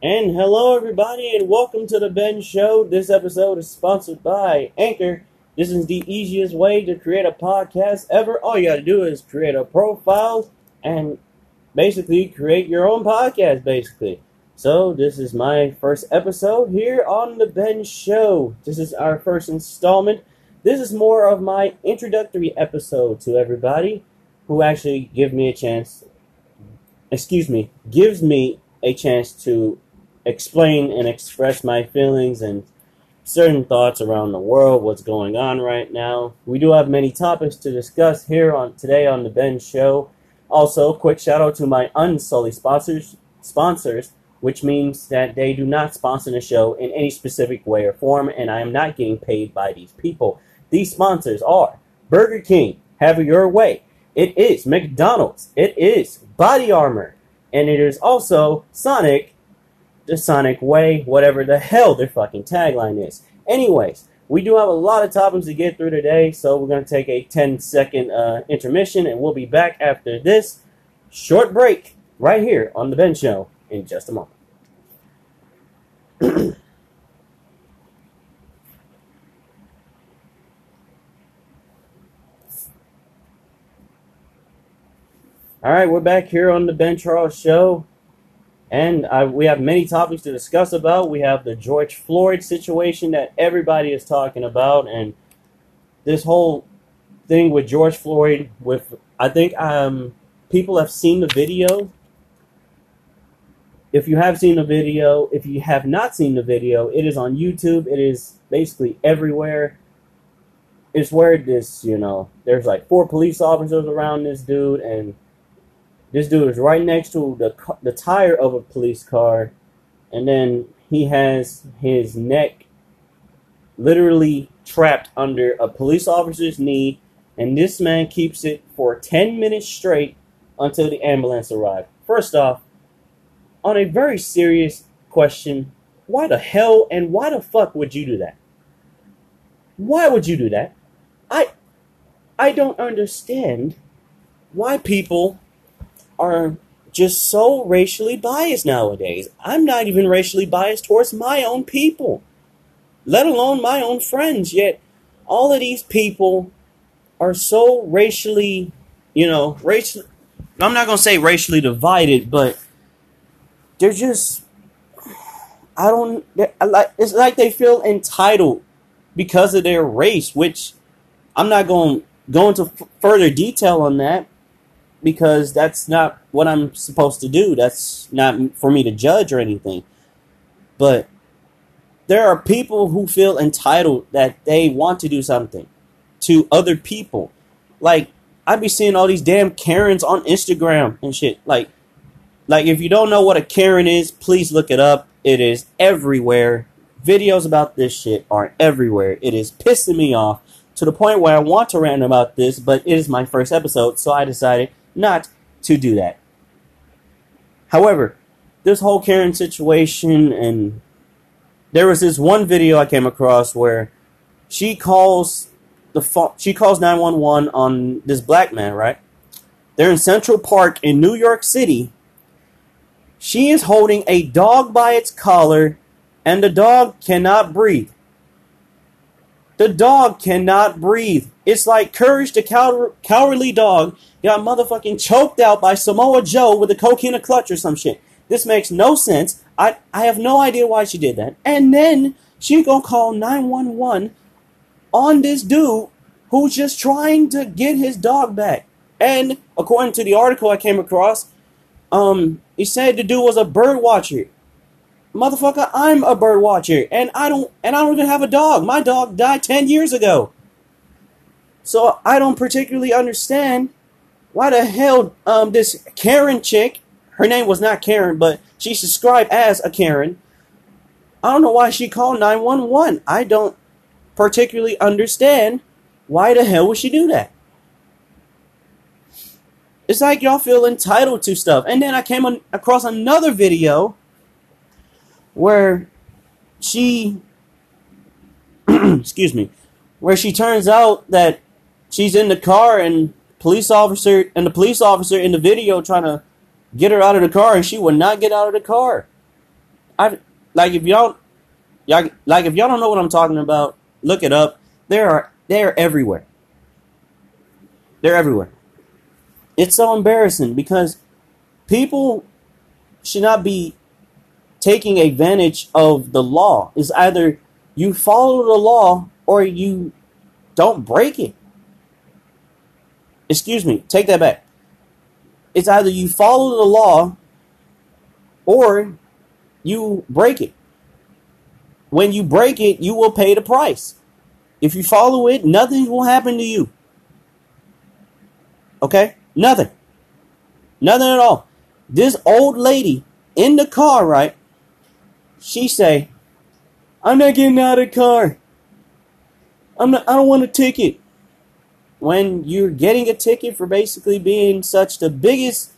And hello, everybody, and welcome to the Ben Show. This episode is sponsored by Anchor. This is the easiest way to create a podcast ever. All you got to do is create a profile and basically create your own podcast, basically. So, this is my first episode here on the Ben Show. This is our first installment. This is more of my introductory episode to everybody who actually give me a chance, excuse me, gives me a chance to explain and express my feelings and certain thoughts around the world, what's going on right now. We do have many topics to discuss here on today on the Ben Show. Also, quick shout out to my unsullied sponsors, sponsors, which means that they do not sponsor the show in any specific way or form, and I am not getting paid by these people. These sponsors are Burger King, Have It Your Way. It is McDonald's. It is Body Armor, and it is also Sonic the Sonic Way, whatever the hell their fucking tagline is. Anyways, we do have a lot of topics to get through today, so we're going to take a 10 second uh, intermission and we'll be back after this short break right here on The Ben Show in just a moment. All right, we're back here on the Ben Charles Show. And uh, we have many topics to discuss about. We have the George Floyd situation that everybody is talking about, and this whole thing with George Floyd. With I think um, people have seen the video. If you have seen the video, if you have not seen the video, it is on YouTube. It is basically everywhere. It's where this, you know, there's like four police officers around this dude, and this dude is right next to the the tire of a police car, and then he has his neck literally trapped under a police officer's knee, and this man keeps it for 10 minutes straight until the ambulance arrives. First off, on a very serious question, why the hell and why the fuck would you do that? Why would you do that? I I don't understand why people are just so racially biased nowadays. I'm not even racially biased towards my own people, let alone my own friends. Yet, all of these people are so racially, you know, racial. I'm not gonna say racially divided, but they're just. I don't. Like it's like they feel entitled because of their race, which I'm not to go into further detail on that because that's not what I'm supposed to do. That's not for me to judge or anything. But there are people who feel entitled that they want to do something to other people. Like I'd be seeing all these damn Karens on Instagram and shit. Like like if you don't know what a Karen is, please look it up. It is everywhere. Videos about this shit are everywhere. It is pissing me off to the point where I want to rant about this, but it is my first episode, so I decided not to do that. However, this whole Karen situation, and there was this one video I came across where she calls the phone, she calls 911 on this black man, right? They're in Central Park in New York City. She is holding a dog by its collar, and the dog cannot breathe. The dog cannot breathe. It's like Courage the cow- Cowardly Dog got motherfucking choked out by Samoa Joe with a coke a clutch or some shit. This makes no sense. I, I have no idea why she did that. And then she gonna call 911 on this dude who's just trying to get his dog back. And according to the article I came across, um, he said the dude was a bird watcher motherfucker, I'm a bird watcher, and I don't, and I don't even have a dog. My dog died ten years ago. So I don't particularly understand why the hell um this Karen chick, her name was not Karen, but she's described as a Karen. I don't know why she called 911. I don't particularly understand why the hell would she do that. It's like y'all feel entitled to stuff. And then I came across another video where she excuse me where she turns out that she's in the car and police officer and the police officer in the video trying to get her out of the car and she would not get out of the car I like if y'all, y'all like if y'all don't know what I'm talking about, look it up. There are they're everywhere. They're everywhere. It's so embarrassing because people should not be taking advantage of the law. It's either you follow the law or you don't break it. Excuse me, take that back. It's either you follow the law or you break it. When you break it, you will pay the price. If you follow it, nothing will happen to you. Okay? Nothing. Nothing at all. This old lady in the car, right? She say, I'm not getting out of the car. I'm not I don't want a ticket. When you're getting a ticket for basically being such the biggest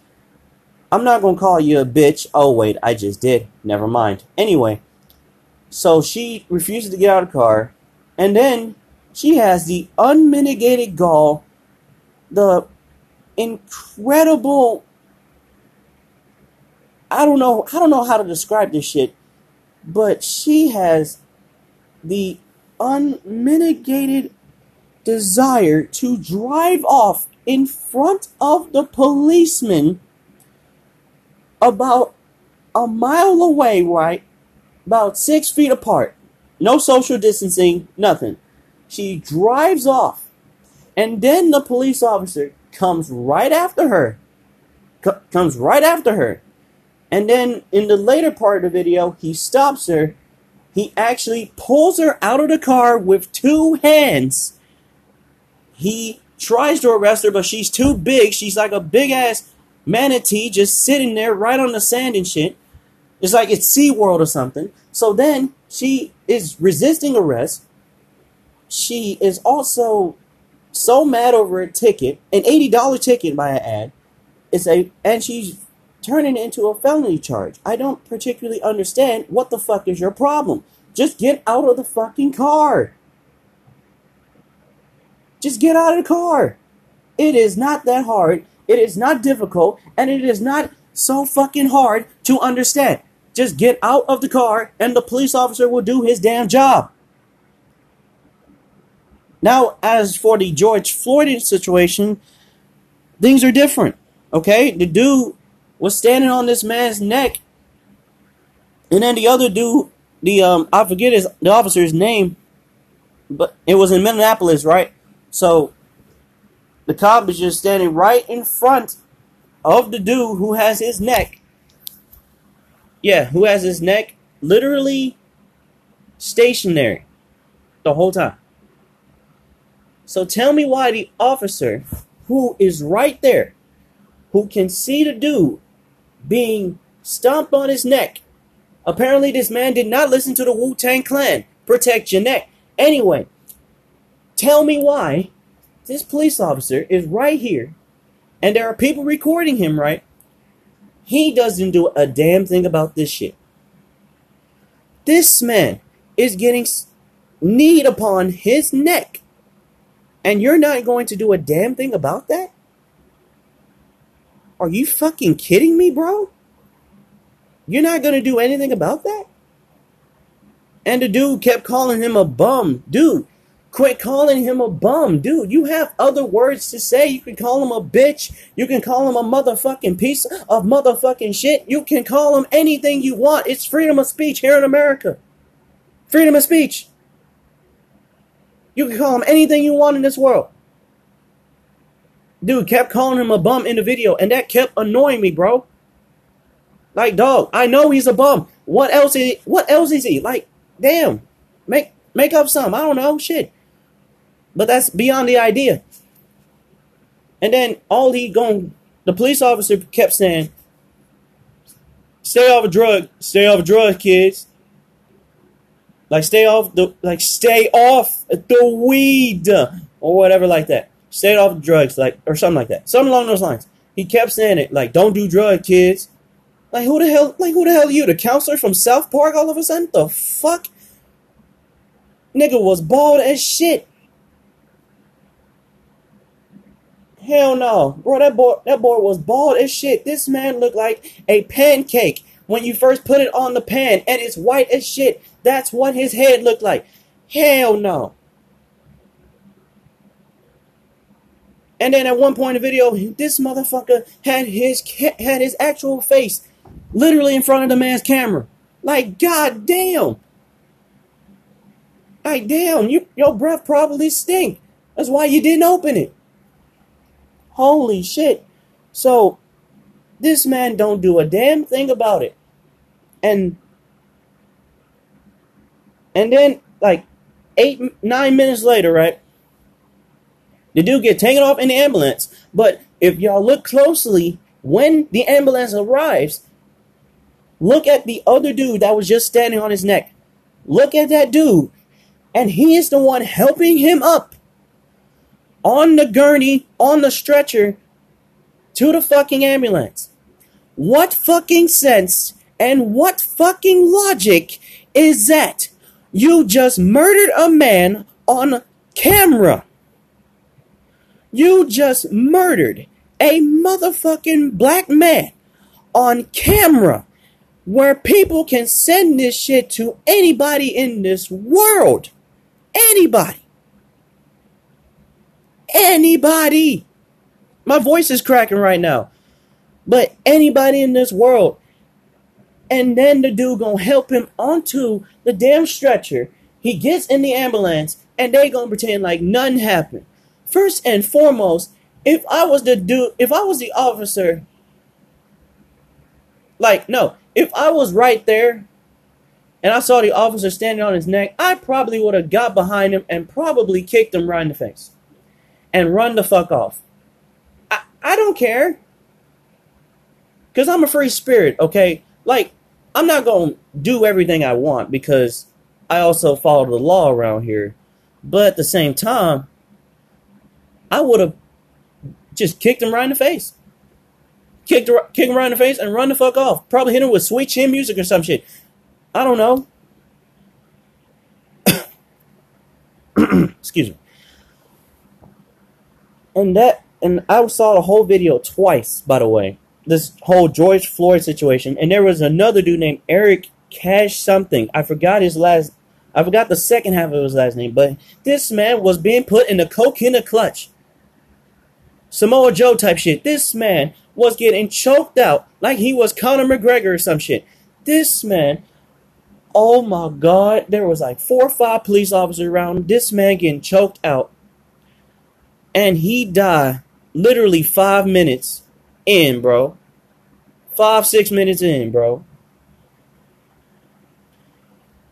I'm not gonna call you a bitch. Oh wait, I just did. Never mind. Anyway, so she refuses to get out of the car, and then she has the unmitigated gall, the incredible I don't know I don't know how to describe this shit, but she has the unmitigated desire to drive off in front of the policeman about a mile away, right? About six feet apart. No social distancing, nothing. She drives off. And then the police officer comes right after her. C- comes right after her. And then in the later part of the video, he stops her. He actually pulls her out of the car with two hands. He tries to arrest her, but she's too big. She's like a big ass manatee just sitting there right on the sand and shit. It's like it's SeaWorld or something. So then she is resisting arrest. She is also so mad over a ticket, an $80 ticket by an ad. It's a and she's turning it into a felony charge. I don't particularly understand what the fuck is your problem. Just get out of the fucking car. Just get out of the car. It is not that hard. It is not difficult. And it is not so fucking hard to understand. Just get out of the car and the police officer will do his damn job. Now, as for the George Floyd situation, things are different. Okay? The dude was standing on this man's neck. And then the other dude, the um I forget his the officer's name, but it was in Minneapolis, right? So the cop is just standing right in front of the dude who has his neck. Yeah, who has his neck literally stationary the whole time. So tell me why the officer who is right there, who can see the dude being stomped on his neck. Apparently, this man did not listen to the Wu Tang Clan. Protect your neck. Anyway, tell me why this police officer is right here and there are people recording him, right? He doesn't do a damn thing about this shit. This man is getting kneed upon his neck, and you're not going to do a damn thing about that? Are you fucking kidding me, bro? You're not gonna do anything about that? And the dude kept calling him a bum. Dude, quit calling him a bum. Dude, you have other words to say. You can call him a bitch. You can call him a motherfucking piece of motherfucking shit. You can call him anything you want. It's freedom of speech here in America. Freedom of speech. You can call him anything you want in this world. Dude kept calling him a bum in the video, and that kept annoying me, bro. Like, dog, I know he's a bum. What else is he, what else is he? Like, damn. Make make up some. I don't know. Shit. But that's beyond the idea. And then all he going the police officer kept saying, Stay off a drug, stay off a drug, kids. Like stay off the like stay off the weed or whatever like that. Stay off drugs, like or something like that. Something along those lines. He kept saying it, like, don't do drug, kids. Like who the hell like who the hell are you? The counselor from South Park all of a sudden? The fuck? Nigga was bald as shit. Hell no. Bro, that boy that boy was bald as shit. This man looked like a pancake when you first put it on the pan and it's white as shit. That's what his head looked like. Hell no. And then at one point in the video, this motherfucker had his had his actual face literally in front of the man's camera. Like, god damn. Like, damn, you, your breath probably stink. That's why you didn't open it. Holy shit. So, this man don't do a damn thing about it. And, and then, like, eight, nine minutes later, right? The dude get taken off in the ambulance. But if y'all look closely, when the ambulance arrives, look at the other dude that was just standing on his neck. Look at that dude. And he is the one helping him up on the gurney, on the stretcher to the fucking ambulance. What fucking sense and what fucking logic is that? You just murdered a man on camera. You just murdered a motherfucking black man on camera where people can send this shit to anybody in this world. Anybody. Anybody. My voice is cracking right now. But anybody in this world. And then the dude gonna help him onto the damn stretcher. He gets in the ambulance and they gonna pretend like nothing happened. First and foremost, if I was the dude, if I was the officer, like, no, if I was right there and I saw the officer standing on his neck, I probably would have got behind him and probably kicked him right in the face and run the fuck off. I, I don't care. Because I'm a free spirit, okay? Like, I'm not going to do everything I want because I also follow the law around here. But at the same time, I would have just kicked him right in the face. Kicked, kick him right in the face and run the fuck off. Probably hit him with sweet chin music or some shit. I don't know. Excuse me. And that, and I saw the whole video twice, by the way. This whole George Floyd situation. And there was another dude named Eric Cash something. I forgot his last, I forgot the second half of his last name. But this man was being put in the coquina clutch. Samoa Joe type shit. This man was getting choked out like he was Conor McGregor or some shit. This man, oh my god, there was like four or five police officers around. This man getting choked out. And he died literally five minutes in, bro. Five, six minutes in, bro.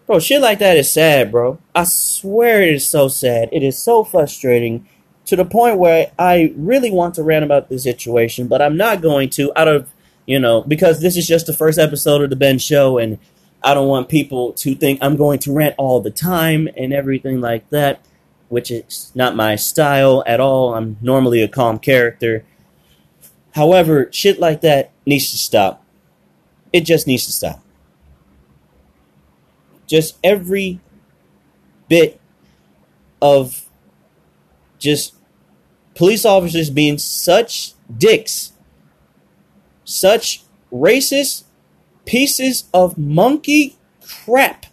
Bro, shit like that is sad, bro. I swear it is so sad. It is so frustrating to the point where I really want to rant about the situation, but I'm not going to out of, you know, because this is just the first episode of the Ben Show and I don't want people to think I'm going to rant all the time and everything like that, which is not my style at all. I'm normally a calm character. However, shit like that needs to stop. It just needs to stop. Just every bit of just police officers being such dicks, such racist pieces of monkey crap.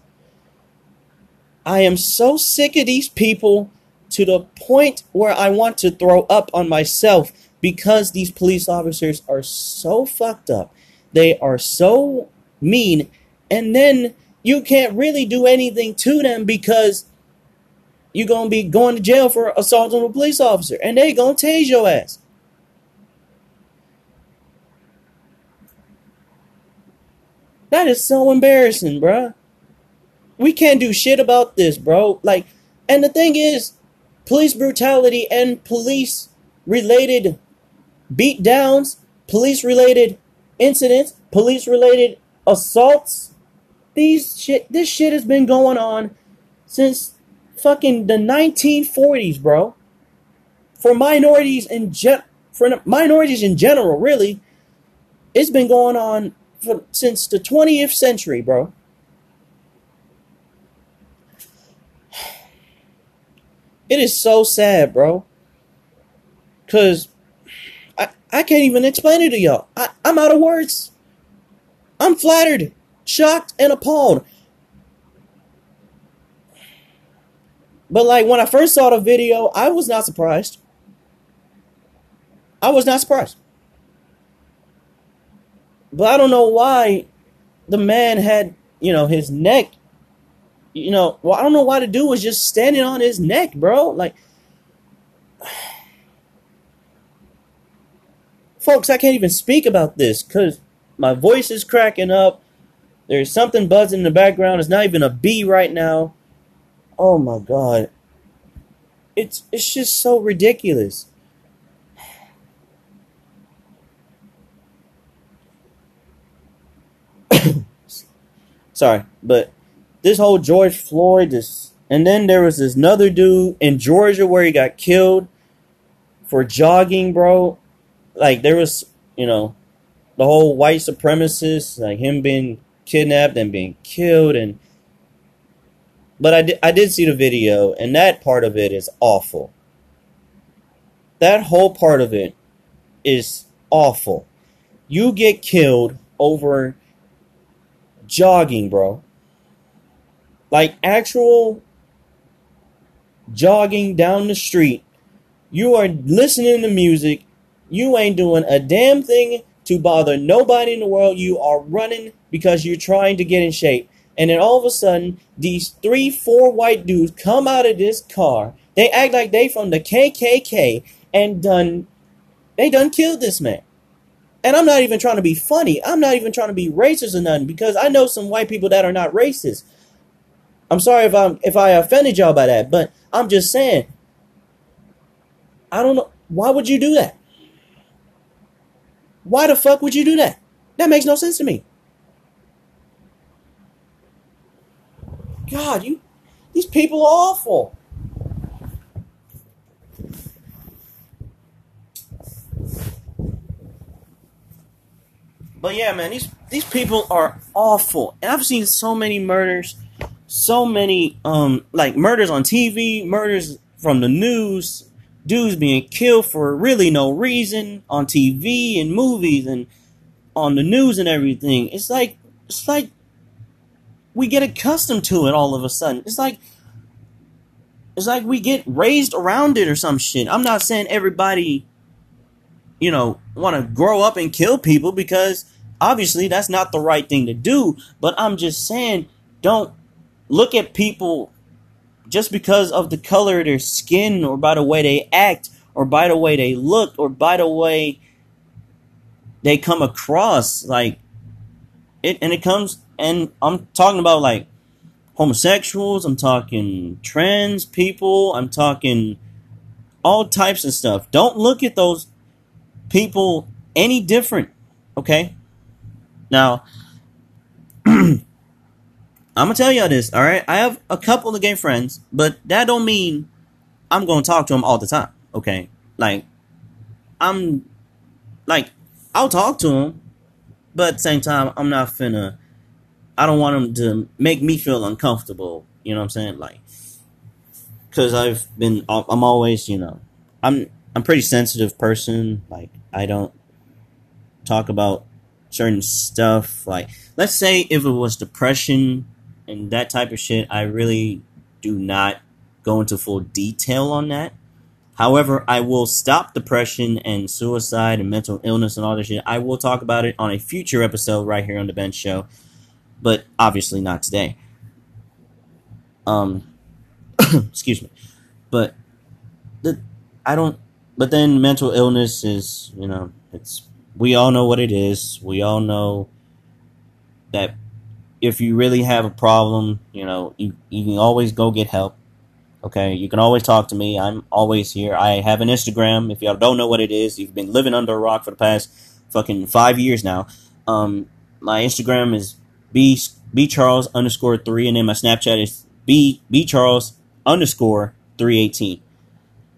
I am so sick of these people to the point where I want to throw up on myself because these police officers are so fucked up. They are so mean, and then you can't really do anything to them because you're gonna be going to jail for assaulting a police officer, and they gonna tase your ass. That is so embarrassing, bruh. We can't do shit about this, bro. Like, and the thing is, police brutality and police related beatdowns, police related incidents, police related assaults. These shit, this shit has been going on since fucking the 1940s, bro. For minorities in gen- for minorities in general, really, it's been going on for, since the 20th century, bro. It is so sad, bro. Cause I I can't even explain it to y'all. I, I'm out of words. I'm flattered, shocked, and appalled. But like when I first saw the video, I was not surprised. I was not surprised. But I don't know why the man had, you know, his neck. You know, well, I don't know why the dude was just standing on his neck, bro. Like, folks, I can't even speak about this because my voice is cracking up. There's something buzzing in the background. It's not even a bee right now. Oh my god. It's it's just so ridiculous. Sorry, but this whole George Floyd, this, and then there was this another dude in Georgia where he got killed for jogging, bro. Like there was, you know, the whole white supremacist, like him being kidnapped and being killed, and but I did, I did see the video, and that part of it is awful. That whole part of it is awful. You get killed over jogging, bro. Like actual jogging down the street. You are listening to music. You ain't doing a damn thing to bother nobody in the world. You are running because you're trying to get in shape. And then all of a sudden, these three, four white dudes come out of this car. They act like they from the KKK and done, they done killed this man. And I'm not even trying to be funny. I'm not even trying to be racist or nothing because I know some white people that are not racist. I'm sorry if I'm if I offended y'all by that, but I'm just saying. I don't know why would you do that? Why the fuck would you do that? That makes no sense to me. God, you these people are awful. But yeah, man, these these people are awful. And I've seen so many murders, so many um like murders on TV, murders from the news, dudes being killed for really no reason on TV and movies and on the news and everything. It's like it's like we get accustomed to it all of a sudden. It's like it's like we get raised around it or some shit. I'm not saying everybody you know want to grow up and kill people because obviously that's not the right thing to do, but I'm just saying don't look at people just because of the color of their skin or by the way they act or by the way they look or by the way they come across like it and it comes and I'm talking about like homosexuals, I'm talking trans people, I'm talking all types of stuff. Don't look at those people any different, okay? Now, I'm gonna tell y'all this, all right? I have a couple of gay friends, but that don't mean I'm gonna talk to them all the time, okay? Like, I'm like, I'll talk to them, but at the same time, I'm not finna. I don't want them to make me feel uncomfortable. You know what I'm saying? Like, because I've been, I'm always, you know, I'm I'm pretty sensitive person. Like, I don't talk about certain stuff. Like, let's say if it was depression and that type of shit, I really do not go into full detail on that. However, I will stop depression and suicide and mental illness and all that shit. I will talk about it on a future episode right here on the Ben Show, but obviously not today. Um, excuse me, but the I don't. But then mental illness is you know it's we all know what it is. We all know that if you really have a problem, you know, you, you can always go get help. Okay, you can always talk to me. I'm always here. I have an Instagram. If y'all don't know what it is, you've been living under a rock for the past fucking five years now. Um, my Instagram is b b charles underscore three, and then my Snapchat is b b charles underscore three eighteen.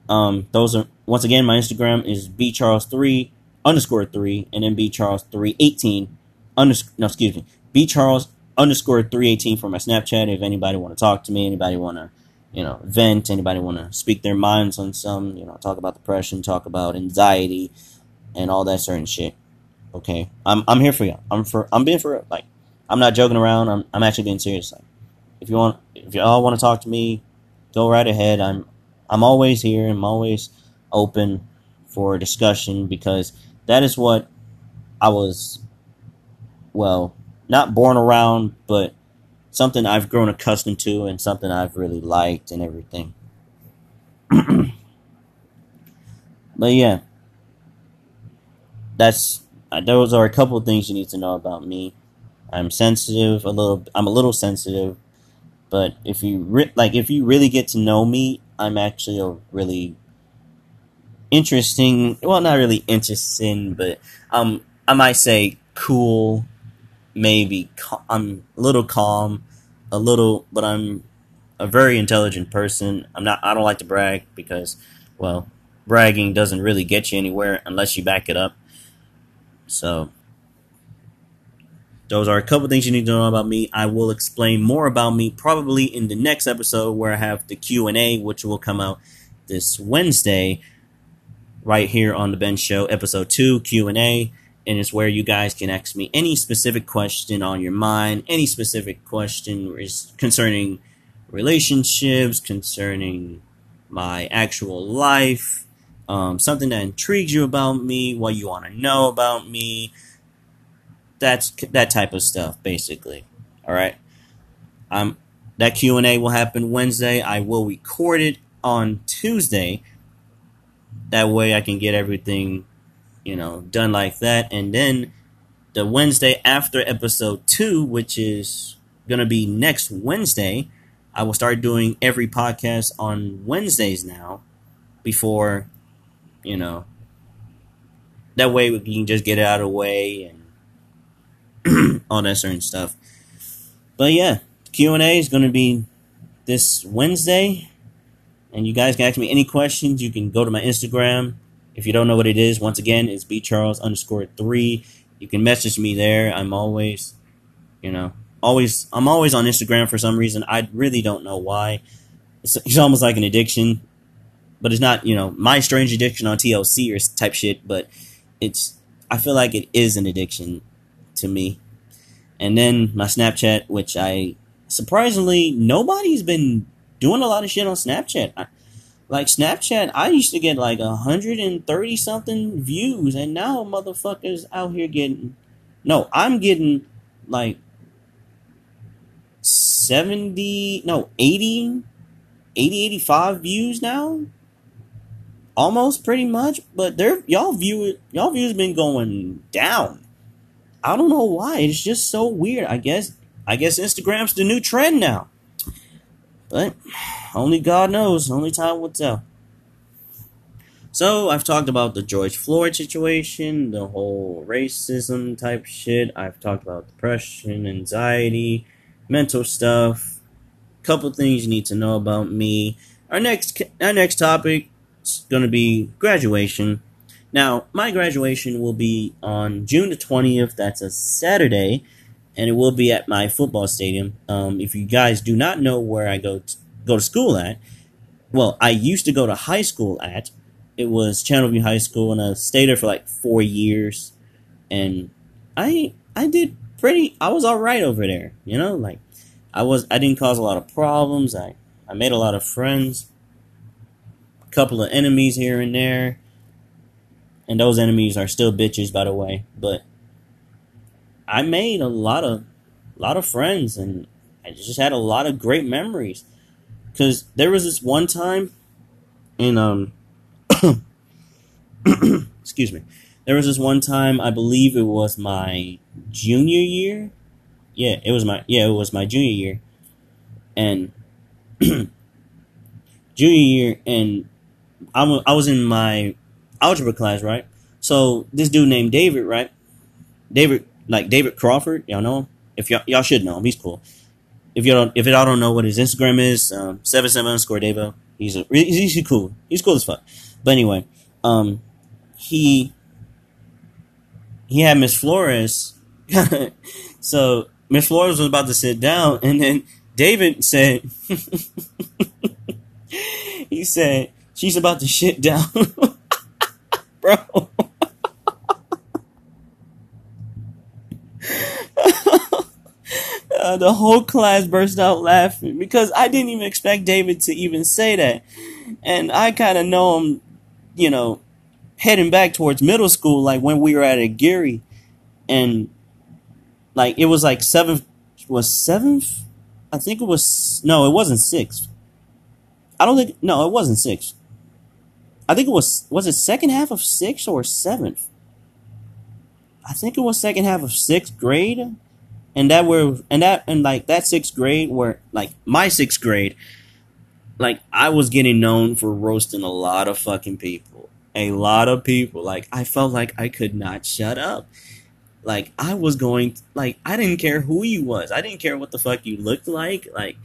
Um, those are once again my Instagram is b charles three underscore three, and then B Charles three eighteen underscore no excuse me B Charles underscore three eighteen for my Snapchat. If anybody want to talk to me, anybody want to you know vent, anybody want to speak their minds on some you know talk about depression, talk about anxiety, and all that certain shit. Okay, I'm I'm here for you. I'm for I'm being for. Like, I'm not joking around. I'm I'm actually being serious. Like, if you want, if y'all want to talk to me, go right ahead. I'm I'm always here. I'm always open for discussion because that is what I was. Well, not born around, but something I've grown accustomed to and something I've really liked and everything. but yeah, that's uh, those are a couple things you need to know about me. I'm sensitive, a little. I'm a little sensitive, but if you re- like, if you really get to know me, I'm actually a really interesting. Well, not really interesting, but um, I might say cool. Maybe cal- I'm a little calm, a little, but I'm a very intelligent person. I'm not. I don't like to brag because, well, bragging doesn't really get you anywhere unless you back it up. So those are a couple things you need to know about me. I will explain more about me probably in the next episode where I have the Q&A which will come out this Wednesday right here on the Ben Show episode 2 Q&A and it's where you guys can ask me any specific question on your mind, any specific question concerning relationships, concerning my actual life, um, something that intrigues you about me, what you want to know about me. That's that type of stuff, basically. All right. Um, that Q and A will happen Wednesday. I will record it on Tuesday. That way, I can get everything, you know, done like that, and then the Wednesday after episode two, which is gonna be next Wednesday, I will start doing every podcast on Wednesdays now, before you know. That way we can just get it out of the way and all that certain stuff. But yeah, Q and A is going to be this Wednesday, and you guys can ask me any questions. You can go to my Instagram. If you don't know what it is, once again, it's b charles underscore three. You can message me there. I'm always, you know, always. I'm always on Instagram for some reason. I really don't know why. It's, it's almost like an addiction but it's not you know my strange addiction on TLC or type shit. But it's I feel like it is an addiction to me. And then my Snapchat, which I surprisingly nobody's been doing a lot of shit on Snapchat. I, like Snapchat, I used to get like hundred and thirty something views, and now motherfuckers out here getting no, I'm getting like 70 no 80 80 85 views now almost pretty much, but their y'all view y'all views been going down. I don't know why. It's just so weird. I guess I guess Instagram's the new trend now. But only God knows. Only time will tell. So I've talked about the George Floyd situation, the whole racism type shit. I've talked about depression, anxiety, mental stuff. Couple things you need to know about me. Our next our next topic is going to be graduation. Now, my graduation will be on June the 20th. That's a Saturday, and it will be at my football stadium. Um, if you guys do not know where I go to, go to school at, well, I used to go to high school at. It was Channelview High School, and I stayed there for like four years, and I I did pretty. I was all right over there, you know. Like I was, I didn't cause a lot of problems. I I made a lot of friends A couple of enemies here and there. And those enemies are still bitches, by the way. But I made a lot of, lot of friends, and I just had a lot of great memories. Cause there was this one time, in um, excuse me, there was this one time I believe it was my junior year. Yeah, it was my yeah it was my junior year, and junior year, and I was I was in my algebra class, right? So this dude named David, right? David, like David Crawford, y'all know him. If y'all y'all should know him, he's cool. If don't, if y'all don't know what his Instagram is, um, seven seven underscore Davo. He's a he's, he's cool. He's cool as fuck. But anyway, um, he he had Miss Flores. so Miss Flores was about to sit down, and then David said, he said, She's about to shit down bro. uh, the whole class burst out laughing because I didn't even expect David to even say that. And I kind of know him, you know, heading back towards middle school, like when we were at a Aguirre. And like it was like seventh, was seventh? I think it was, no, it wasn't sixth. I don't think, no, it wasn't sixth. I think it was, was it second half of sixth or seventh? I think it was second half of sixth grade. And that were and that and like that sixth grade where like my sixth grade like i was getting known for roasting a lot of fucking people. A lot of people. Like i felt like i could not shut up. Like i was going like i didn't care who you was. I didn't care what the fuck you looked like. Like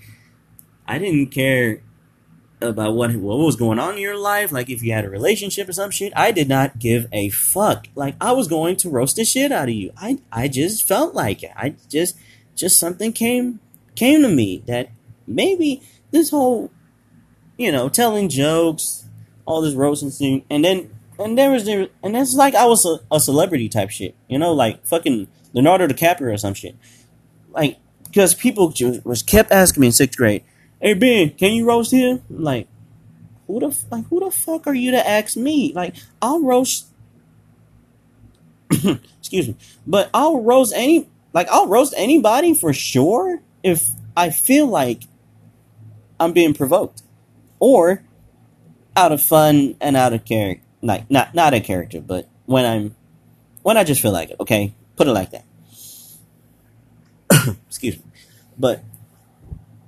i didn't care about what what was going on in your life, like if you had a relationship or some shit. I did not give a fuck. Like I was going to roast the shit out of you. I I just felt like it. I just just something came came to me that maybe this whole you know telling jokes, all this roasting thing, and then and there was there and that's like I was a, a celebrity type shit. You know, like fucking Leonardo DiCaprio or some shit. Like because people just was kept asking me in sixth grade hey Ben, can you roast him? like, who the like who the fuck are you to ask me? Like, I'll roast. excuse me, but I'll roast any like I'll roast anybody for sure if I feel like I'm being provoked, or out of fun and out of character. Like not not a character, but when I'm when I just feel like it. Okay, put it like that. excuse me, but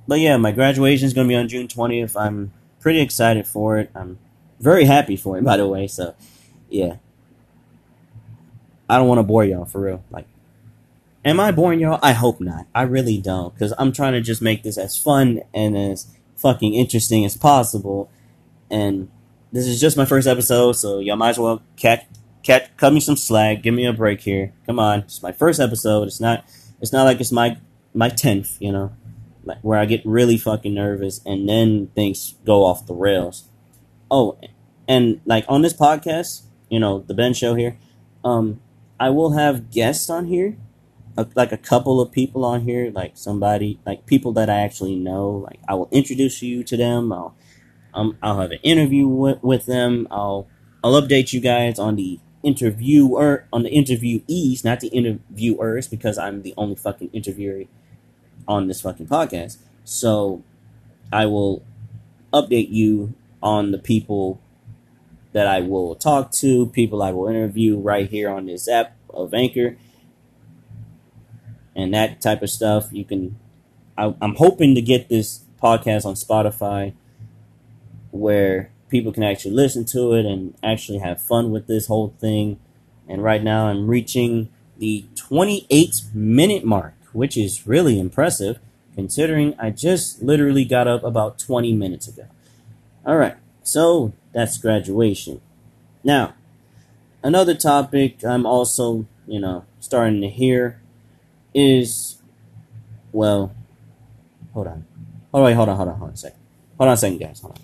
but yeah, my graduation is going to be on June 20th. I'm pretty excited for it. I'm very happy for it, by the way. So, yeah. I don't want to bore y'all for real. Like, am I boring y'all? I hope not. I really don't, because I'm trying to just make this as fun and as fucking interesting as possible. And this is just my first episode, so y'all might as well cat cat cut me some slack. Give me a break here. Come on, it's my first episode. It's not. It's not like it's my my tenth. You know like where I get really fucking nervous and then things go off the rails. Oh, and like on this podcast, you know, the Ben Show here, um, I will have guests on here, like a couple of people on here, like somebody, like people that I actually know. Like I will introduce you to them. I'll, um, I'll have an interview with, with them. I'll, I'll update you guys on the interviewer, on the interviewees, not the interviewers, because I'm the only fucking interviewer on this fucking podcast. So I will update you on the people that I will talk to, people I will interview right here on this app of Anchor, and that type of stuff. You can, I, I'm hoping to get this podcast on Spotify where people can actually listen to it and actually have fun with this whole thing. And right now I'm reaching the 28 minute mark which is really impressive considering I just literally got up about 20 minutes ago. Alright, so that's graduation. Now, another topic I'm also, you know, starting to hear is, well, hold on. Hold on, hold on, hold on, hold on a second. Hold on a second, guys, hold on.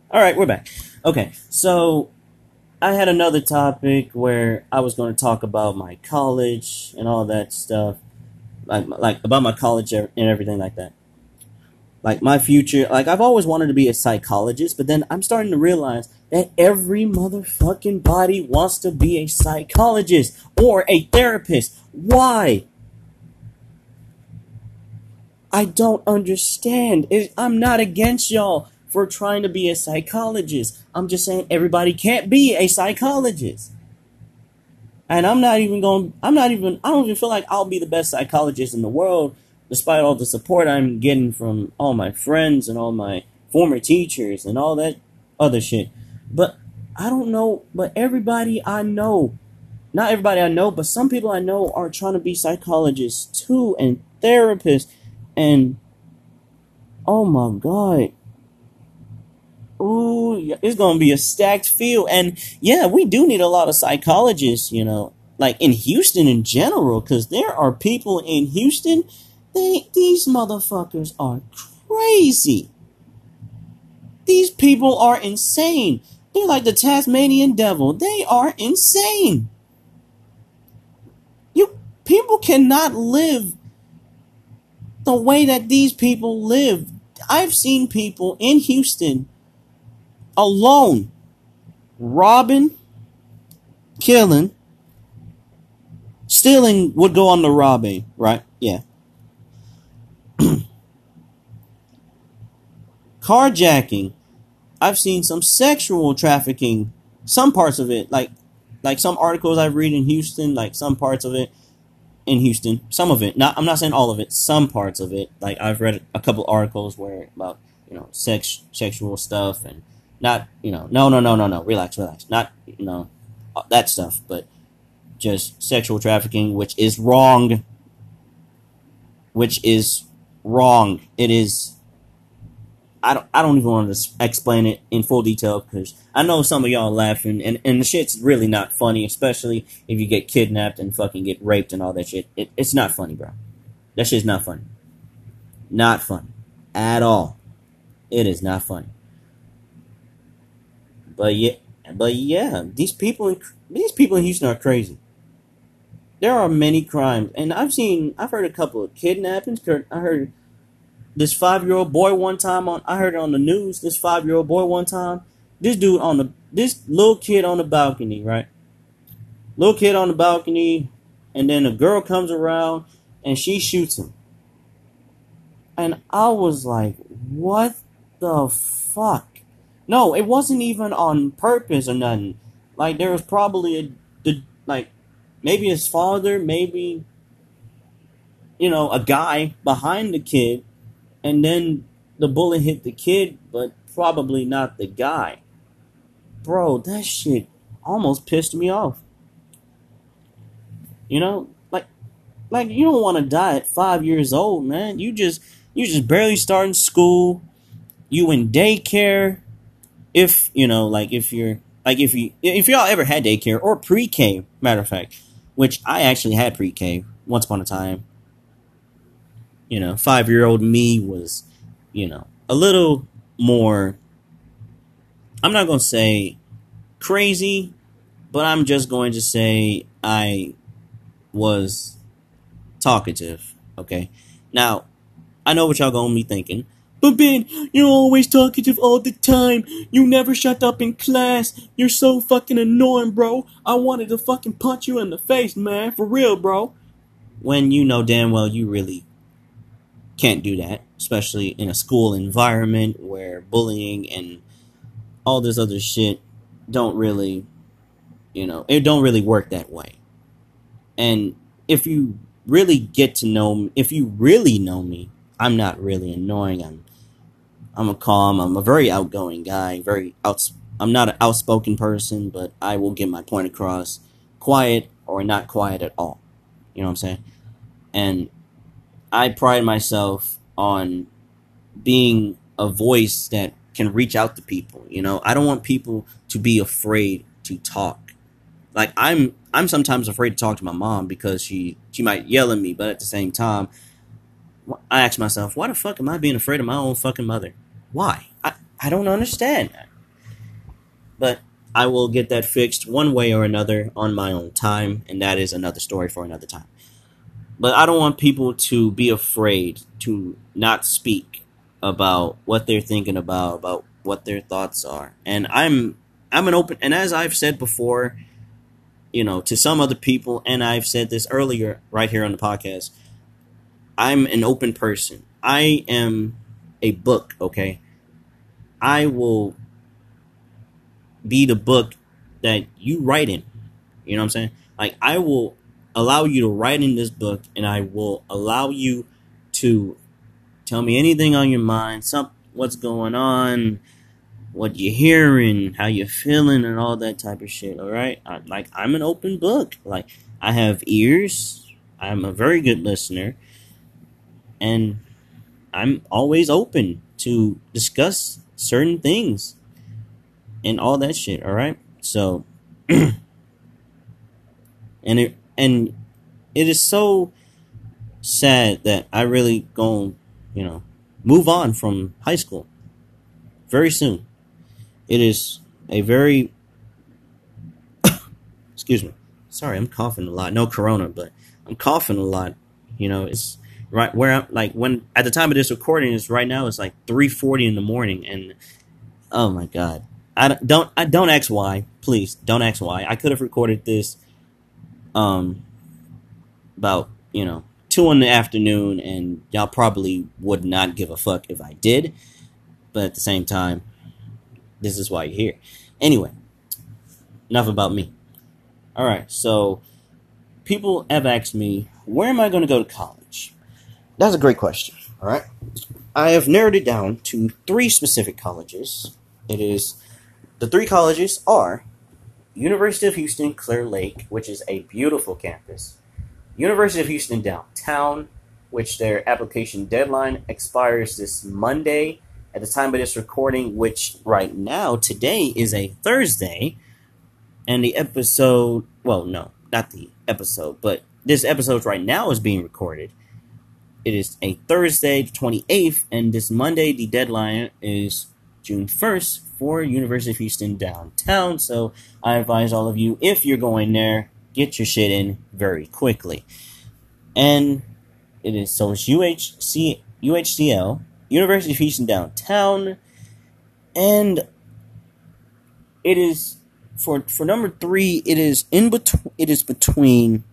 all right, we're back. Okay, so I had another topic where I was going to talk about my college and all that stuff, like like about my college and everything like that. Like my future, like I've always wanted to be a psychologist, but then I'm starting to realize that every motherfucking body wants to be a psychologist or a therapist. Why? I don't understand. I'm not against y'all for trying to be a psychologist. I'm just saying everybody can't be a psychologist. And I'm not even going, I'm not even, I don't even feel like I'll be the best psychologist in the world, despite all the support I'm getting from all my friends and all my former teachers and all that other shit. But I don't know, but everybody I know not everybody I know, but some people I know are trying to be psychologists too and therapists and oh my god. Ooh, it's gonna be a stacked field, and yeah, we do need a lot of psychologists, you know, like in Houston in general, because there are people in Houston. They these motherfuckers are crazy. These people are insane. They're like the Tasmanian devil. They are insane. You people cannot live the way that these people live. I've seen people in Houston alone robbing, killing, stealing would go on the robbing, right? Yeah. Carjacking. I've seen some sexual trafficking, some parts of it, like like some articles I've read in Houston, like some parts of it in Houston, some of it. Not I'm not saying all of it, some parts of it. Like I've read a couple articles where about, you know, sex sexual stuff and not, you know, no, no, no, no, no, relax, relax. Not, you know, that stuff, but just sexual trafficking, which is wrong. Which is wrong. It is I don't, I don't even want to explain it in full detail because I know some of y'all laughing and, and the shit's really not funny, especially if you get kidnapped and fucking get raped and all that shit. It, it's not funny, bro. That shit's not funny. Not funny. At all. It is not funny. But yeah, but yeah, these people, in, these people in Houston are crazy. There are many crimes, and I've seen, I've heard a couple of kidnappings. I heard this five year old boy one time on I heard it on the news, this five year old boy one time, this dude on the this little kid on the balcony, right? Little kid on the balcony, and then a girl comes around and she shoots him. And I was like, what the fuck? No, it wasn't even on purpose or nothing. Like there was probably a the like maybe his father, maybe you know, a guy behind the kid and then the bullet hit the kid, but probably not the guy. Bro, that shit almost pissed me off. You know, like, like you don't want to die at five years old, man. You just, you just barely starting school. You in daycare. If you know, like, if you're, like, if you, if y'all ever had daycare or pre-K, matter of fact, which I actually had pre-K once upon a time you know, five year old me was, you know, a little more, I'm not to say crazy, but I'm just going to say I was talkative. Okay. Now, I know what y'all to be thinking. But Ben, you're always talkative all the time. You never shut up in class. You're so fucking annoying, bro. I wanted to fucking punch you in the face, man. For real, bro. When you know damn well you really can't do that, especially in a school environment where bullying and all this other shit don't really, you know, it don't really work that way. And if you really get to know me, if you really know me, I'm not really annoying. I'm I'm a calm, I'm a very outgoing guy, very outs I'm not an outspoken person, but I will get my point across quiet or not quiet at all. You know what I'm saying? And I pride myself on being a voice that can reach out to people. You know, I don't want people to be afraid to talk. Like I'm I'm sometimes afraid to talk to my mom because she she might yell at me, but at the same time I ask myself, why the fuck am I being afraid of my own fucking mother? Why? I, I don't understand. But I will get that fixed one way or another on my own time, and that is another story for another time. But I don't want people to be afraid to not speak about what they're thinking about, about what their thoughts are. And I'm I'm an open and as I've said before, you know, to some other people, and I've said this earlier right here on the podcast, I'm an open person. I am a book, okay? I will be the book that you write in. You know what I'm saying? Like I will allow you to write in this book, and I will allow you to tell me anything on your mind, some what's going on, what you're hearing, how you're feeling, and all that type of shit. All right, I, like I'm an open book. Like I have ears. I'm a very good listener, and I'm always open to discuss certain things and all that shit. All right, so and it and it is so sad that I really go, you know, move on from high school very soon. It is a very excuse me. Sorry, I'm coughing a lot. No corona, but I'm coughing a lot. You know, it's right where I'm like when at the time of this recording is right now it's like 3:40 in the morning and oh my god. I don't, don't I don't ask why. Please, don't ask why. I could have recorded this um about, you know, 2 in the afternoon and y'all probably would not give a fuck if I did. But at the same time, this is why you're here. Anyway, enough about me. All right, so people have asked me, where am I going to go to college? That's a great question. All right, I have narrowed it down to three specific colleges. It is the three colleges are University of Houston Clear Lake, which is a beautiful campus. University of Houston Downtown, which their application deadline expires this Monday, at the time of this recording, which right now, today is a Thursday, and the episode, well, no, not the episode, but this episode right now is being recorded. It is a Thursday, the 28th, and this Monday, the deadline is June 1st for University of Houston downtown. So I advise all of you, if you're going there, get your shit in very quickly. And it is so it's UHC, UHCL, University of Houston downtown, and it is for for number three. It is in between. It is between.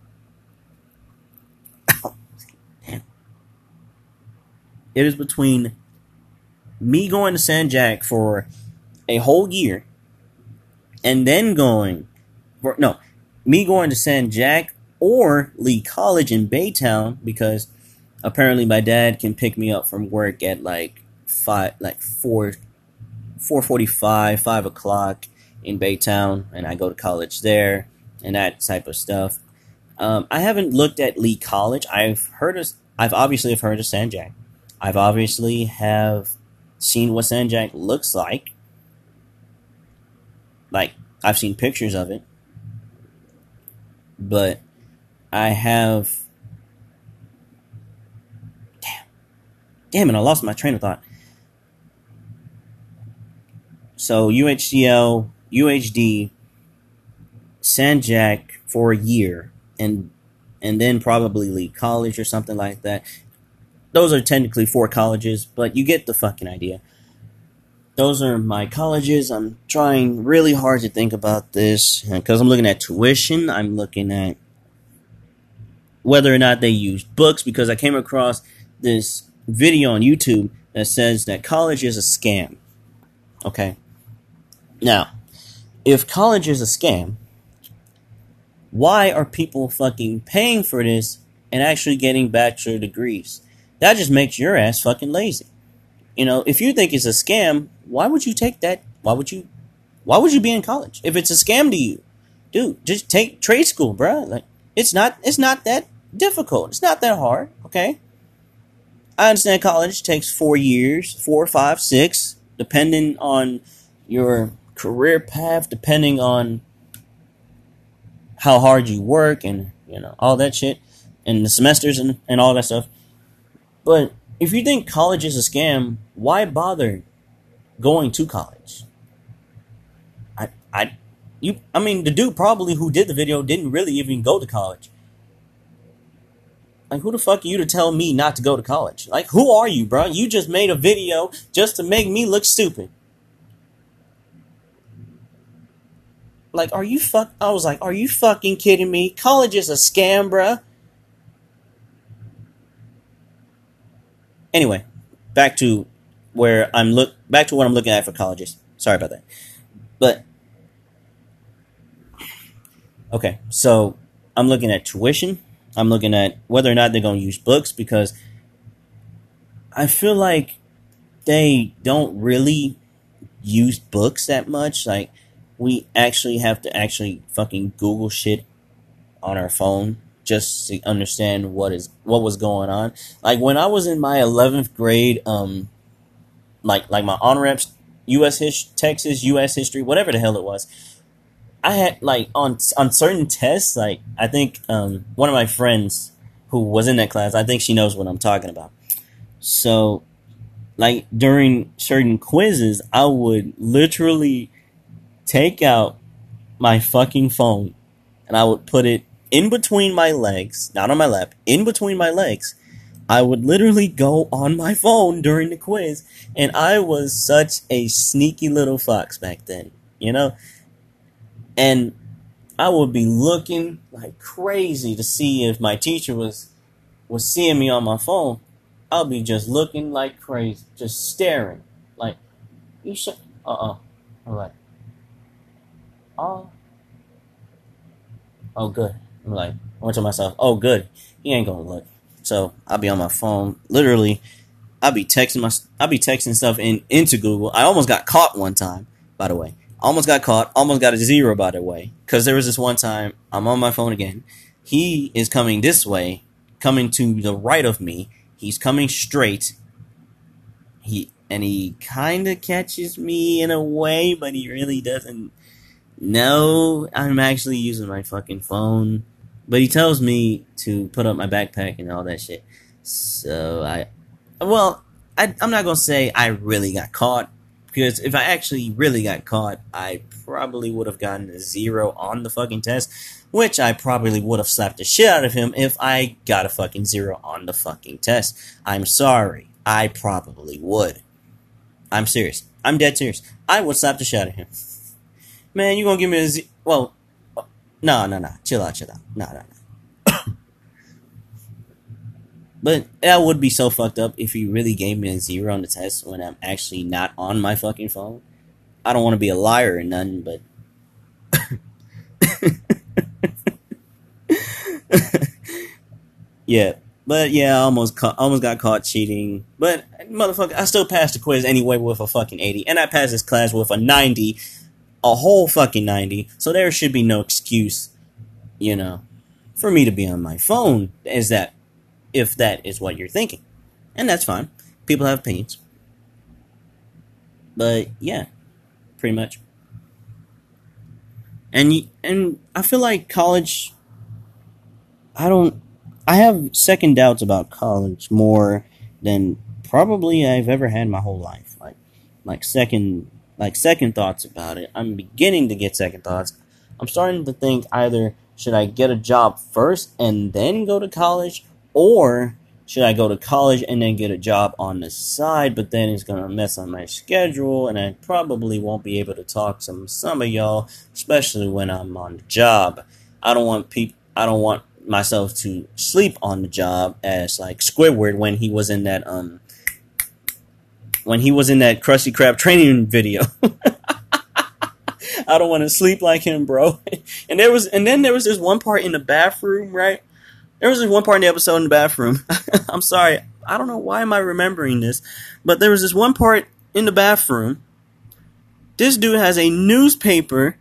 It is between me going to San Jac for a whole year, and then going for no, me going to San Jac or Lee College in Baytown because apparently my dad can pick me up from work at like five like four four forty five, o'clock in Baytown and I go to college there and that type of stuff. Um, I haven't looked at Lee College. I've heard of I've obviously have heard of San Jac. I've obviously have seen what San Jac looks like. Like I've seen pictures of it. But I have Damn Damn it, I lost my train of thought. So UHCL, UHD, San Jac for a year, and and then probably Lee College or something like that. Those are technically four colleges, but you get the fucking idea. Those are my colleges. I'm trying really hard to think about this uh, because I'm looking at tuition. I'm looking at whether or not they use books because I came across this video on YouTube that says that college is a scam. Okay? Now, if college is a scam, why are people fucking paying for this and actually getting bachelor degrees? That just makes your ass fucking lazy. You know, if you think it's a scam, why would you take that? Why would you? Why would you be in college if it's a scam to you, dude? Just take trade school, bro. Like it's not. It's not that difficult. It's not that hard. Okay. I understand college takes four years, four, five, six, depending on your career path, depending on how hard you work and, you know, all that shit, and the semesters and, and all that stuff. But if you think college is a scam, why bother going to college? I, I, you, I mean, the dude probably who did the video didn't really even go to college. Like, who the fuck are you to tell me not to go to college? Like, who are you, bro? You just made a video just to make me look stupid. Like, are you fuck? I was like, are you fucking kidding me? College is a scam, bruh. Anyway, back to where I'm look back to what I'm looking at for colleges. Sorry about that, but okay. So I'm looking at tuition. I'm looking at whether or not they're going to use books because I feel like they don't really use books that much. Like we actually have to actually fucking Google shit on our phone just to understand what is what was going on. Like when I was in my eleventh grade, um, like like my honor reps, U.S. His, Texas, U.S. history, whatever the hell it was. I had like on on certain tests, like I think um, one of my friends who was in that class, I think she knows what I'm talking about. So, like during certain quizzes, I would literally take out my fucking phone and I would put it in between my legs, not on my lap, in between my legs. I would literally go on my phone during the quiz, and I was such a sneaky little fox back then, you know? And I would be looking like crazy to see if my teacher was was seeing me on my phone. I'll be just looking like crazy, just staring. Like, you should, uh uh. Oh, oh, good. I'm like, I went to myself, oh, good. He ain't gonna look. So I'll be on my phone, literally. I'll be texting my, I'll be texting stuff in into Google. I almost got caught one time, by the way. Almost got caught. Almost got a zero, by the way. Because there was this one time I'm on my phone again. He is coming this way, coming to the right of me. He's coming straight. He and he kind of catches me in a way, but he really doesn't know I'm actually using my fucking phone. But he tells me to put up my backpack and all that shit. So I, well, I, I'm not gonna say I really got caught because if I actually really got caught, I probably would have gotten a zero on the fucking test, which I probably would have slapped the shit out of him if I got a fucking zero on the fucking test. I'm sorry. I probably would. I'm serious. I'm dead serious. I would slap the shit out of him. Man, you gonna give me a well? No, no, no. Chill out, chill out. No, no, no. but that would be so fucked up if you really gave me a zero on the test when I'm actually not on my fucking phone. I don't want to be a liar or nothing, but. yeah, but yeah, almost ca- almost got caught cheating. But motherfucker, I still passed the quiz anyway with a fucking eighty, and I passed this class with a ninety a whole fucking 90, so there should be no excuse, you know, for me to be on my phone, is that, if that is what you're thinking. And that's fine. People have opinions. But, yeah, pretty much. And, and I feel like college, I don't, I have second doubts about college more than probably I've ever had my whole life. Like, like second like second thoughts about it. I'm beginning to get second thoughts. I'm starting to think either should I get a job first and then go to college, or should I go to college and then get a job on the side, but then it's gonna mess on my schedule and I probably won't be able to talk to some of y'all, especially when I'm on the job. I don't want people I don't want myself to sleep on the job as like Squidward when he was in that um when he was in that Krusty Krab training video. I don't want to sleep like him, bro. And there was, and then there was this one part in the bathroom, right? There was this one part in the episode in the bathroom. I'm sorry, I don't know why am I remembering this, but there was this one part in the bathroom. This dude has a newspaper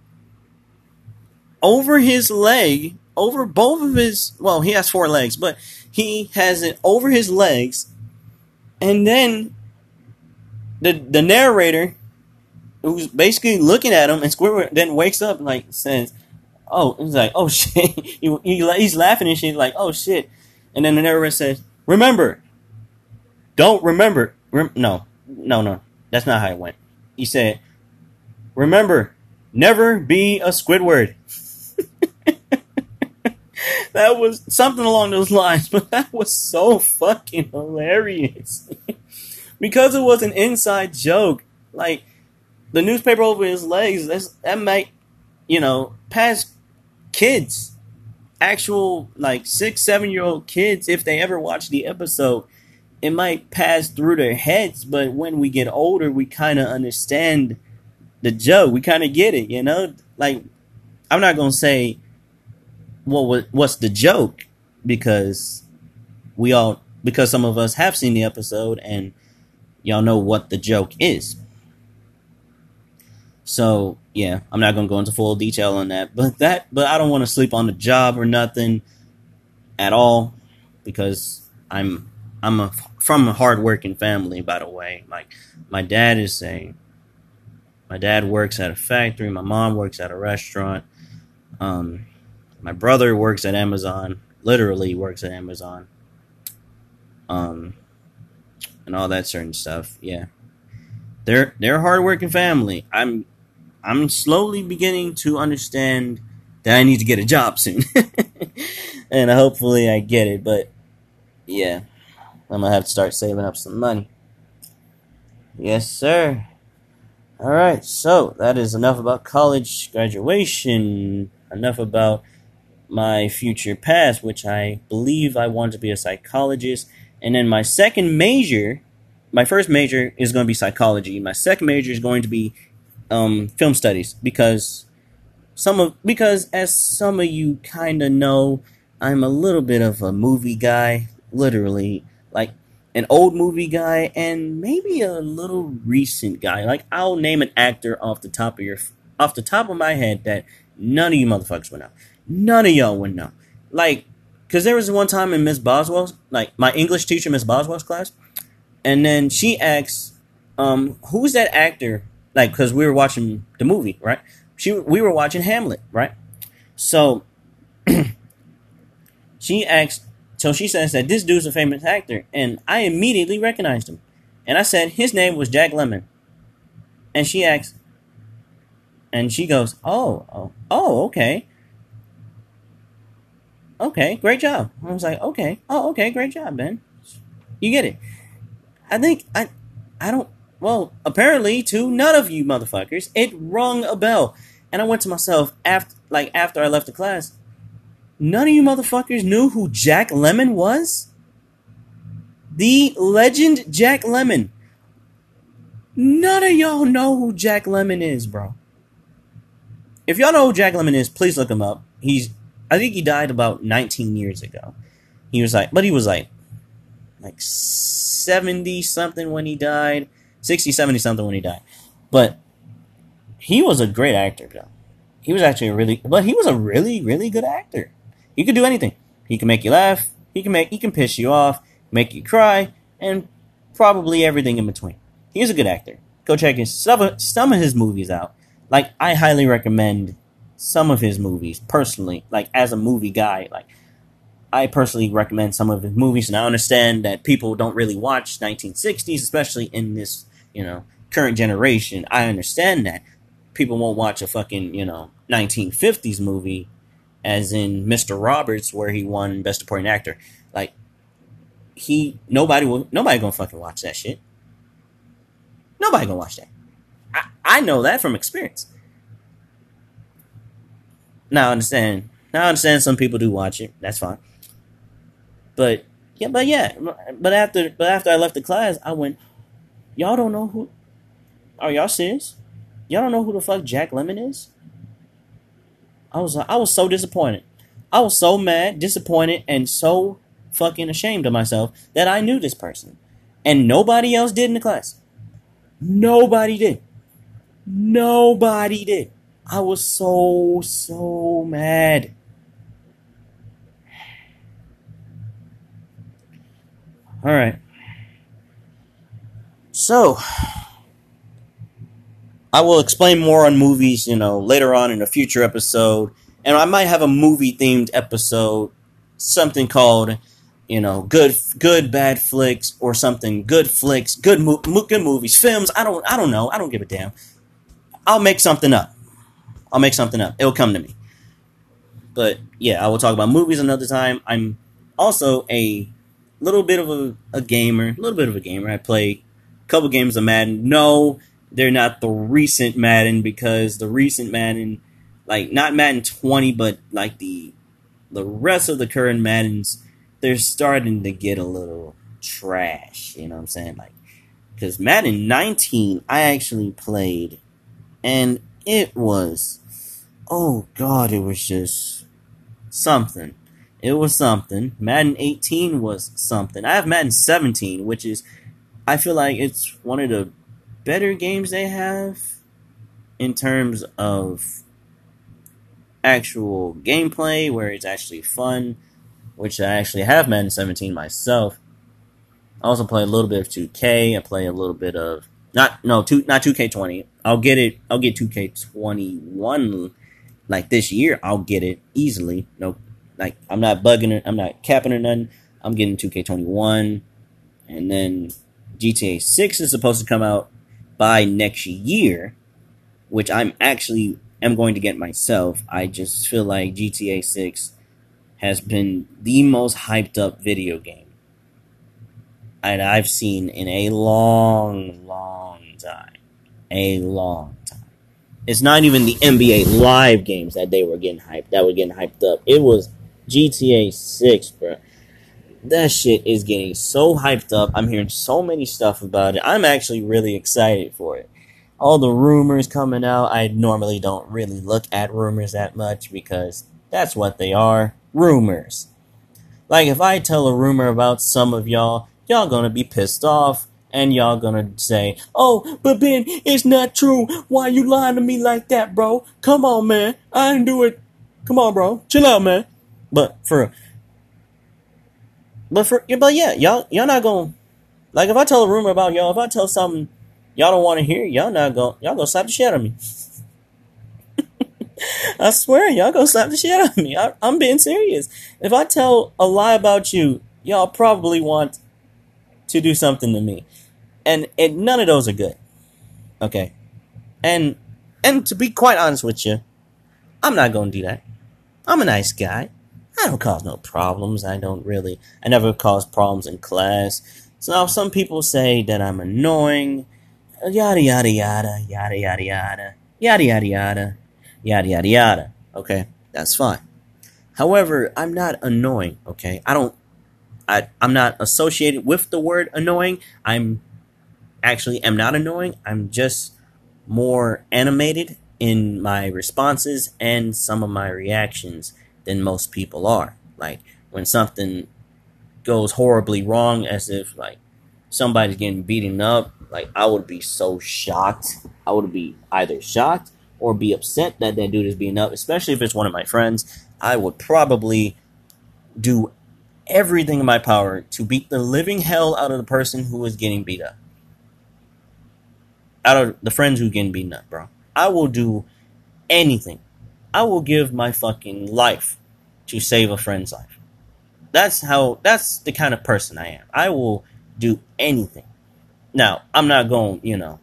over his leg, over both of his. Well, he has four legs, but he has it over his legs, and then the the narrator who's basically looking at him and Squidward then wakes up and like says, "Oh," he's like, "Oh shit," he, he, he's laughing and she's like, "Oh shit," and then the narrator says, "Remember, don't remember, rem- no, no, no, that's not how it went." He said, "Remember, never be a Squidward." that was something along those lines, but that was so fucking hilarious because it was an inside joke. Like the newspaper over his legs, that's, that might, you know, pass kids, actual like six, seven year old kids, if they ever watch the episode, it might pass through their heads. But when we get older, we kind of understand the joke. We kind of get it, you know. Like I'm not gonna say what what's the joke because we all because some of us have seen the episode and y'all know what the joke is. So yeah, I'm not gonna go into full detail on that, but that but I don't want to sleep on the job or nothing at all because I'm I'm a from a hardworking family. By the way, like my dad is saying, my dad works at a factory, my mom works at a restaurant, um, my brother works at Amazon, literally works at Amazon, um, and all that certain stuff. Yeah, they're they're a hardworking family. I'm I'm slowly beginning to understand that I need to get a job soon. and hopefully I get it, but yeah, I'm gonna have to start saving up some money. Yes, sir. All right, so that is enough about college graduation, enough about my future past, which I believe I want to be a psychologist. And then my second major, my first major is going to be psychology. My second major is going to be um, film studies because some of because as some of you kind of know, I'm a little bit of a movie guy, literally like an old movie guy and maybe a little recent guy. Like I'll name an actor off the top of your off the top of my head that none of you motherfuckers would know. None of y'all would know. Like, cause there was one time in Miss Boswell's, like my English teacher, Miss Boswell's class, and then she asks, um, "Who's that actor like because we were watching the movie, right? She we were watching Hamlet, right? So she asked, so she says that this dude's a famous actor, and I immediately recognized him, and I said his name was Jack Lemmon, and she asks, and she goes, oh, oh, oh, okay. Okay, great job. I was like, okay, oh, okay, great job, Ben. You get it. I think I, I don't well, apparently to none of you motherfuckers, it rung a bell. And I went to myself after like after I left the class. None of you motherfuckers knew who Jack Lemmon was? The legend Jack Lemmon. None of y'all know who Jack Lemmon is, bro. If y'all know who Jack Lemmon is, please look him up. He's I think he died about 19 years ago. He was like, but he was like like 70 something when he died 60, 70 something when he died. But he was a great actor, though. He was actually a really, but he was a really, really good actor. He could do anything. He can make you laugh. He can make, he can piss you off, make you cry, and probably everything in between. He's a good actor. Go check his some of, some of his movies out. Like I highly recommend some of his movies personally. Like as a movie guy, like I personally recommend some of his movies, and I understand that people don't really watch 1960s, especially in this you know, current generation, I understand that. People won't watch a fucking, you know, 1950s movie as in Mr. Roberts where he won best supporting actor. Like he nobody will nobody gonna fucking watch that shit. Nobody gonna watch that. I, I know that from experience. Now I understand. Now I understand some people do watch it. That's fine. But yeah, but yeah, but after but after I left the class, I went, Y'all don't know who. Are y'all serious? Y'all don't know who the fuck Jack Lemmon is? I was I was so disappointed. I was so mad, disappointed, and so fucking ashamed of myself that I knew this person. And nobody else did in the class. Nobody did. Nobody did. I was so, so mad. All right. So, I will explain more on movies, you know, later on in a future episode. And I might have a movie themed episode, something called, you know, good good bad flicks or something, good flicks, good mo- good movies, films. I don't I don't know. I don't give a damn. I'll make something up. I'll make something up. It'll come to me. But yeah, I will talk about movies another time. I'm also a little bit of a, a gamer, a little bit of a gamer. I play a couple games of Madden. No, they're not the recent Madden because the recent Madden, like not Madden 20, but like the the rest of the current Maddens, they're starting to get a little trash. You know what I'm saying? Like, because Madden 19, I actually played, and it was, oh god, it was just something. It was something. Madden 18 was something. I have Madden 17, which is I feel like it's one of the better games they have. in terms of actual gameplay, where it's actually fun, which I actually have Madden 17 myself. I also play a little bit of 2K. I play a little bit of not no two not 2K20. I'll get it. I'll get 2K21 like this year. I'll get it easily. No, like I'm not bugging it. I'm not capping or nothing. I'm getting 2K21, and then GTA 6 is supposed to come out by next year, which I'm actually am going to get myself. I just feel like GTA 6 has been the most hyped up video game and I've seen in a long, long time. A long time. It's not even the NBA live games that they were getting hyped, that were getting hyped up. It was GTA 6, bro. That shit is getting so hyped up. I'm hearing so many stuff about it. I'm actually really excited for it. All the rumors coming out, I normally don't really look at rumors that much because that's what they are rumors. Like, if I tell a rumor about some of y'all, y'all gonna be pissed off and y'all gonna say, "Oh, but Ben, it's not true. Why you lying to me like that, bro? Come on, man. I didn't do it. Come on, bro. Chill out, man." But for, but for, but yeah, y'all, y'all not gonna like if I tell a rumor about y'all, if I tell something y'all don't want to hear, y'all not gonna y'all gonna slap the shit out of me. I swear, y'all gonna slap the shit out of me. I, I'm being serious. If I tell a lie about you, y'all probably want to do something to me. And and none of those are good. Okay. And and to be quite honest with you, I'm not gonna do that. I'm a nice guy. I don't cause no problems. I don't really I never cause problems in class. So now some people say that I'm annoying, yada yada yada, yada yada yada, yada yada yada, yada yada yada. Okay, that's fine. However, I'm not annoying, okay? I don't I, I'm not associated with the word annoying. I'm actually am not annoying. I'm just more animated in my responses and some of my reactions than most people are. Like when something goes horribly wrong, as if like somebody's getting beaten up, like I would be so shocked. I would be either shocked or be upset that that dude is beaten up, especially if it's one of my friends. I would probably do everything in my power to beat the living hell out of the person who is getting beat up. Out of the friends who getting beaten up, bro. I will do anything. I will give my fucking life to save a friend's life. That's how that's the kind of person I am. I will do anything. Now, I'm not going, you know,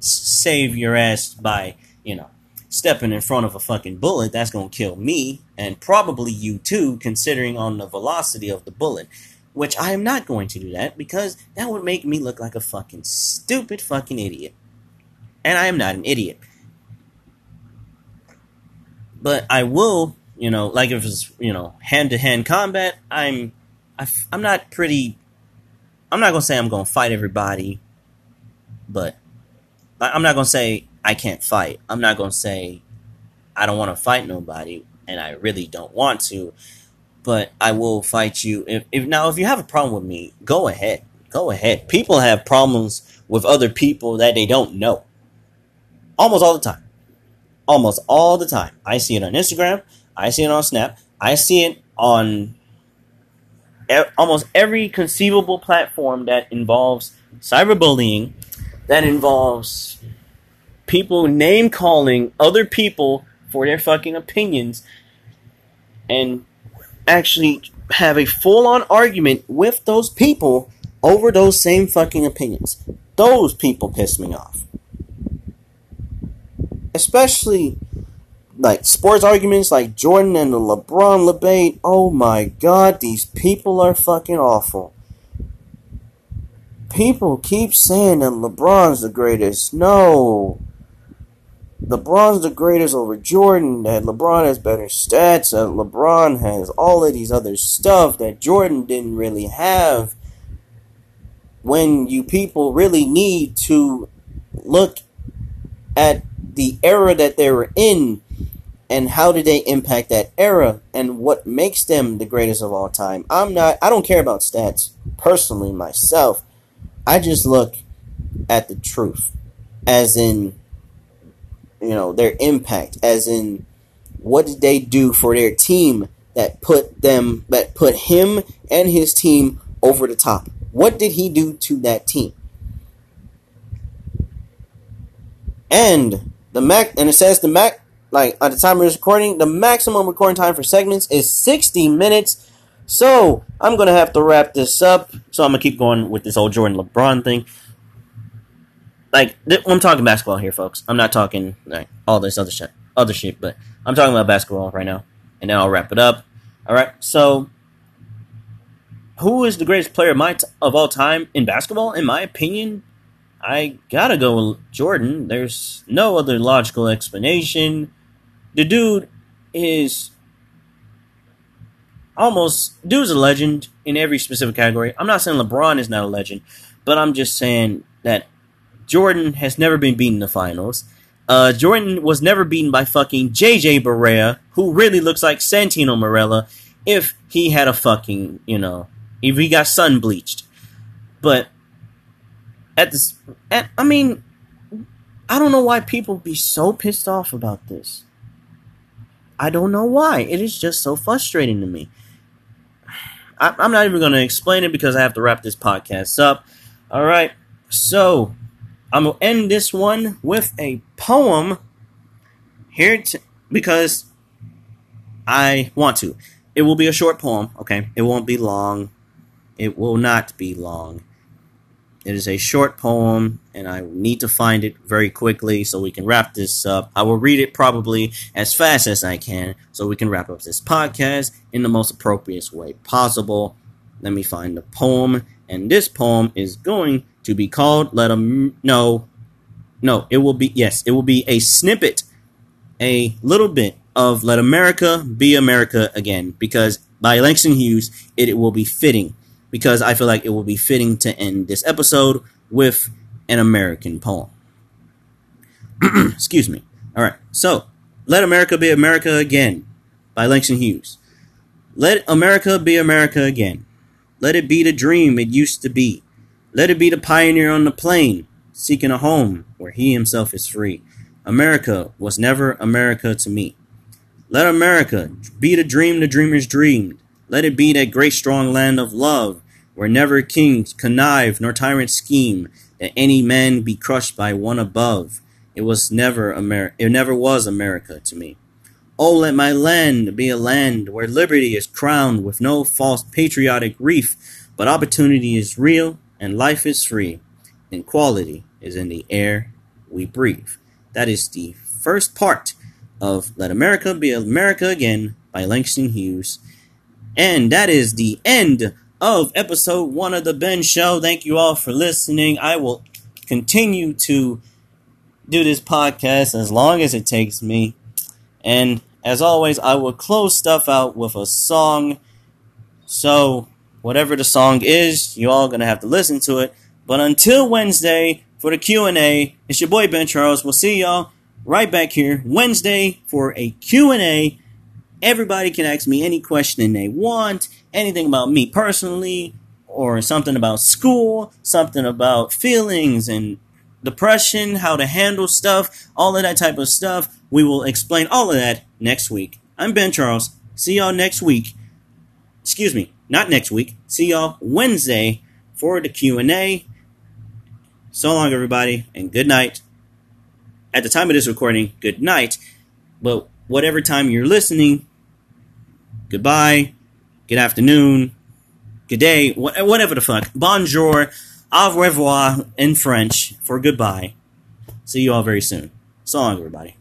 save your ass by, you know, stepping in front of a fucking bullet, that's going to kill me and probably you too, considering on the velocity of the bullet. Which I am not going to do that because that would make me look like a fucking stupid fucking idiot. And I am not an idiot. But I will, you know, like if it's, you know, hand to hand combat, I'm, I'm not pretty, I'm not to say I'm to fight everybody, but I'm not to say I can't fight. I'm not to say I don't want to fight nobody and I really don't want to, but I will fight you. If, if now if you have a problem with me, go ahead. Go ahead. People have problems with other people that they don't know. Almost all the time. Almost all the time. I see it on Instagram, I see it on Snap, I see it on e- almost every conceivable platform that involves cyberbullying, that involves people name calling other people for their fucking opinions and actually have a full on argument with those people over those same fucking opinions. Those people piss me off. Especially like sports arguments like Jordan and the LeBron debate. Oh my god, these people are fucking awful. People keep saying that LeBron's the greatest. No. LeBron's the greatest over Jordan, that LeBron has better stats, that LeBron has all of these other stuff that Jordan didn't really have. When you people really need to look at the era that they were in and how did they impact that era and what makes them the greatest of all time. I'm not I don't care about stats personally myself. I just look at the truth. As in you know, their impact, as in what did they do for their team that put them, that put him and his team over the top? What did he do to that team? And the Mac, and it says the Mac, like at the time of this recording, the maximum recording time for segments is 60 minutes. So I'm gonna have to wrap this up. So I'm gonna keep going with this old Jordan LeBron thing. Like th- I'm talking basketball here, folks. I'm not talking like all this other shit, other shit, but I'm talking about basketball right now. And then I'll wrap it up. All right. So who is the greatest player of, my t- of all time in basketball? In my opinion, I gotta go with Jordan. There's no other logical explanation. The dude is almost dude's a legend in every specific category. I'm not saying LeBron is not a legend, but I'm just saying that Jordan has never been beaten in the finals. Uh, Jordan was never beaten by fucking JJ Barea, who really looks like Santino Marella if he had a fucking, you know, if he got sun bleached. But at this, at, I mean, I don't know why people be so pissed off about this. I don't know why. It is just so frustrating to me. I, I'm not even going to explain it because I have to wrap this podcast up. All right. So, I'm to end this one with a poem here because I want to. It will be a short poem, okay? It won't be long. It will not be long. It is a short poem, and I need to find it very quickly so we can wrap this up. I will read it probably as fast as I can so we can wrap up this podcast in the most appropriate way possible. Let me find the poem, and this poem is going to be called Let Them Know. No, it will be, yes, it will be a snippet, a little bit of Let America Be America Again, because by Langston Hughes, it, it will be fitting because I feel like it will be fitting to end this episode with an American poem. Excuse me. All right. So, Let America Be America Again by Langston Hughes. Let America be America again. Let it be the dream it used to be. Let it be the pioneer on the plain, seeking a home where he himself is free. America was never America to me. Let America be the dream the dreamers dreamed. Let it be that great strong land of love where never kings connive nor tyrants scheme, that any man be crushed by one above. It was never Amer- it never was America to me. Oh, let my land be a land where liberty is crowned with no false patriotic reef, but opportunity is real and life is free, and quality is in the air we breathe. That is the first part of Let America Be America Again by Langston Hughes. And that is the end of episode one of the Ben Show. Thank you all for listening. I will continue to do this podcast as long as it takes me. And as always, I will close stuff out with a song. So, whatever the song is, you all gonna have to listen to it. But until Wednesday for the Q&A, it's your boy Ben Charles. We'll see y'all right back here Wednesday for a Q&A. Everybody can ask me any question they want anything about me personally or something about school, something about feelings and depression, how to handle stuff, all of that type of stuff. We will explain all of that next week. I'm Ben Charles. See y'all next week. Excuse me, not next week. See y'all Wednesday for the Q&A. So long everybody and good night. At the time of this recording, good night. But whatever time you're listening, goodbye good afternoon, good day, whatever the fuck. Bonjour, au revoir in French for goodbye. See you all very soon. So long, everybody.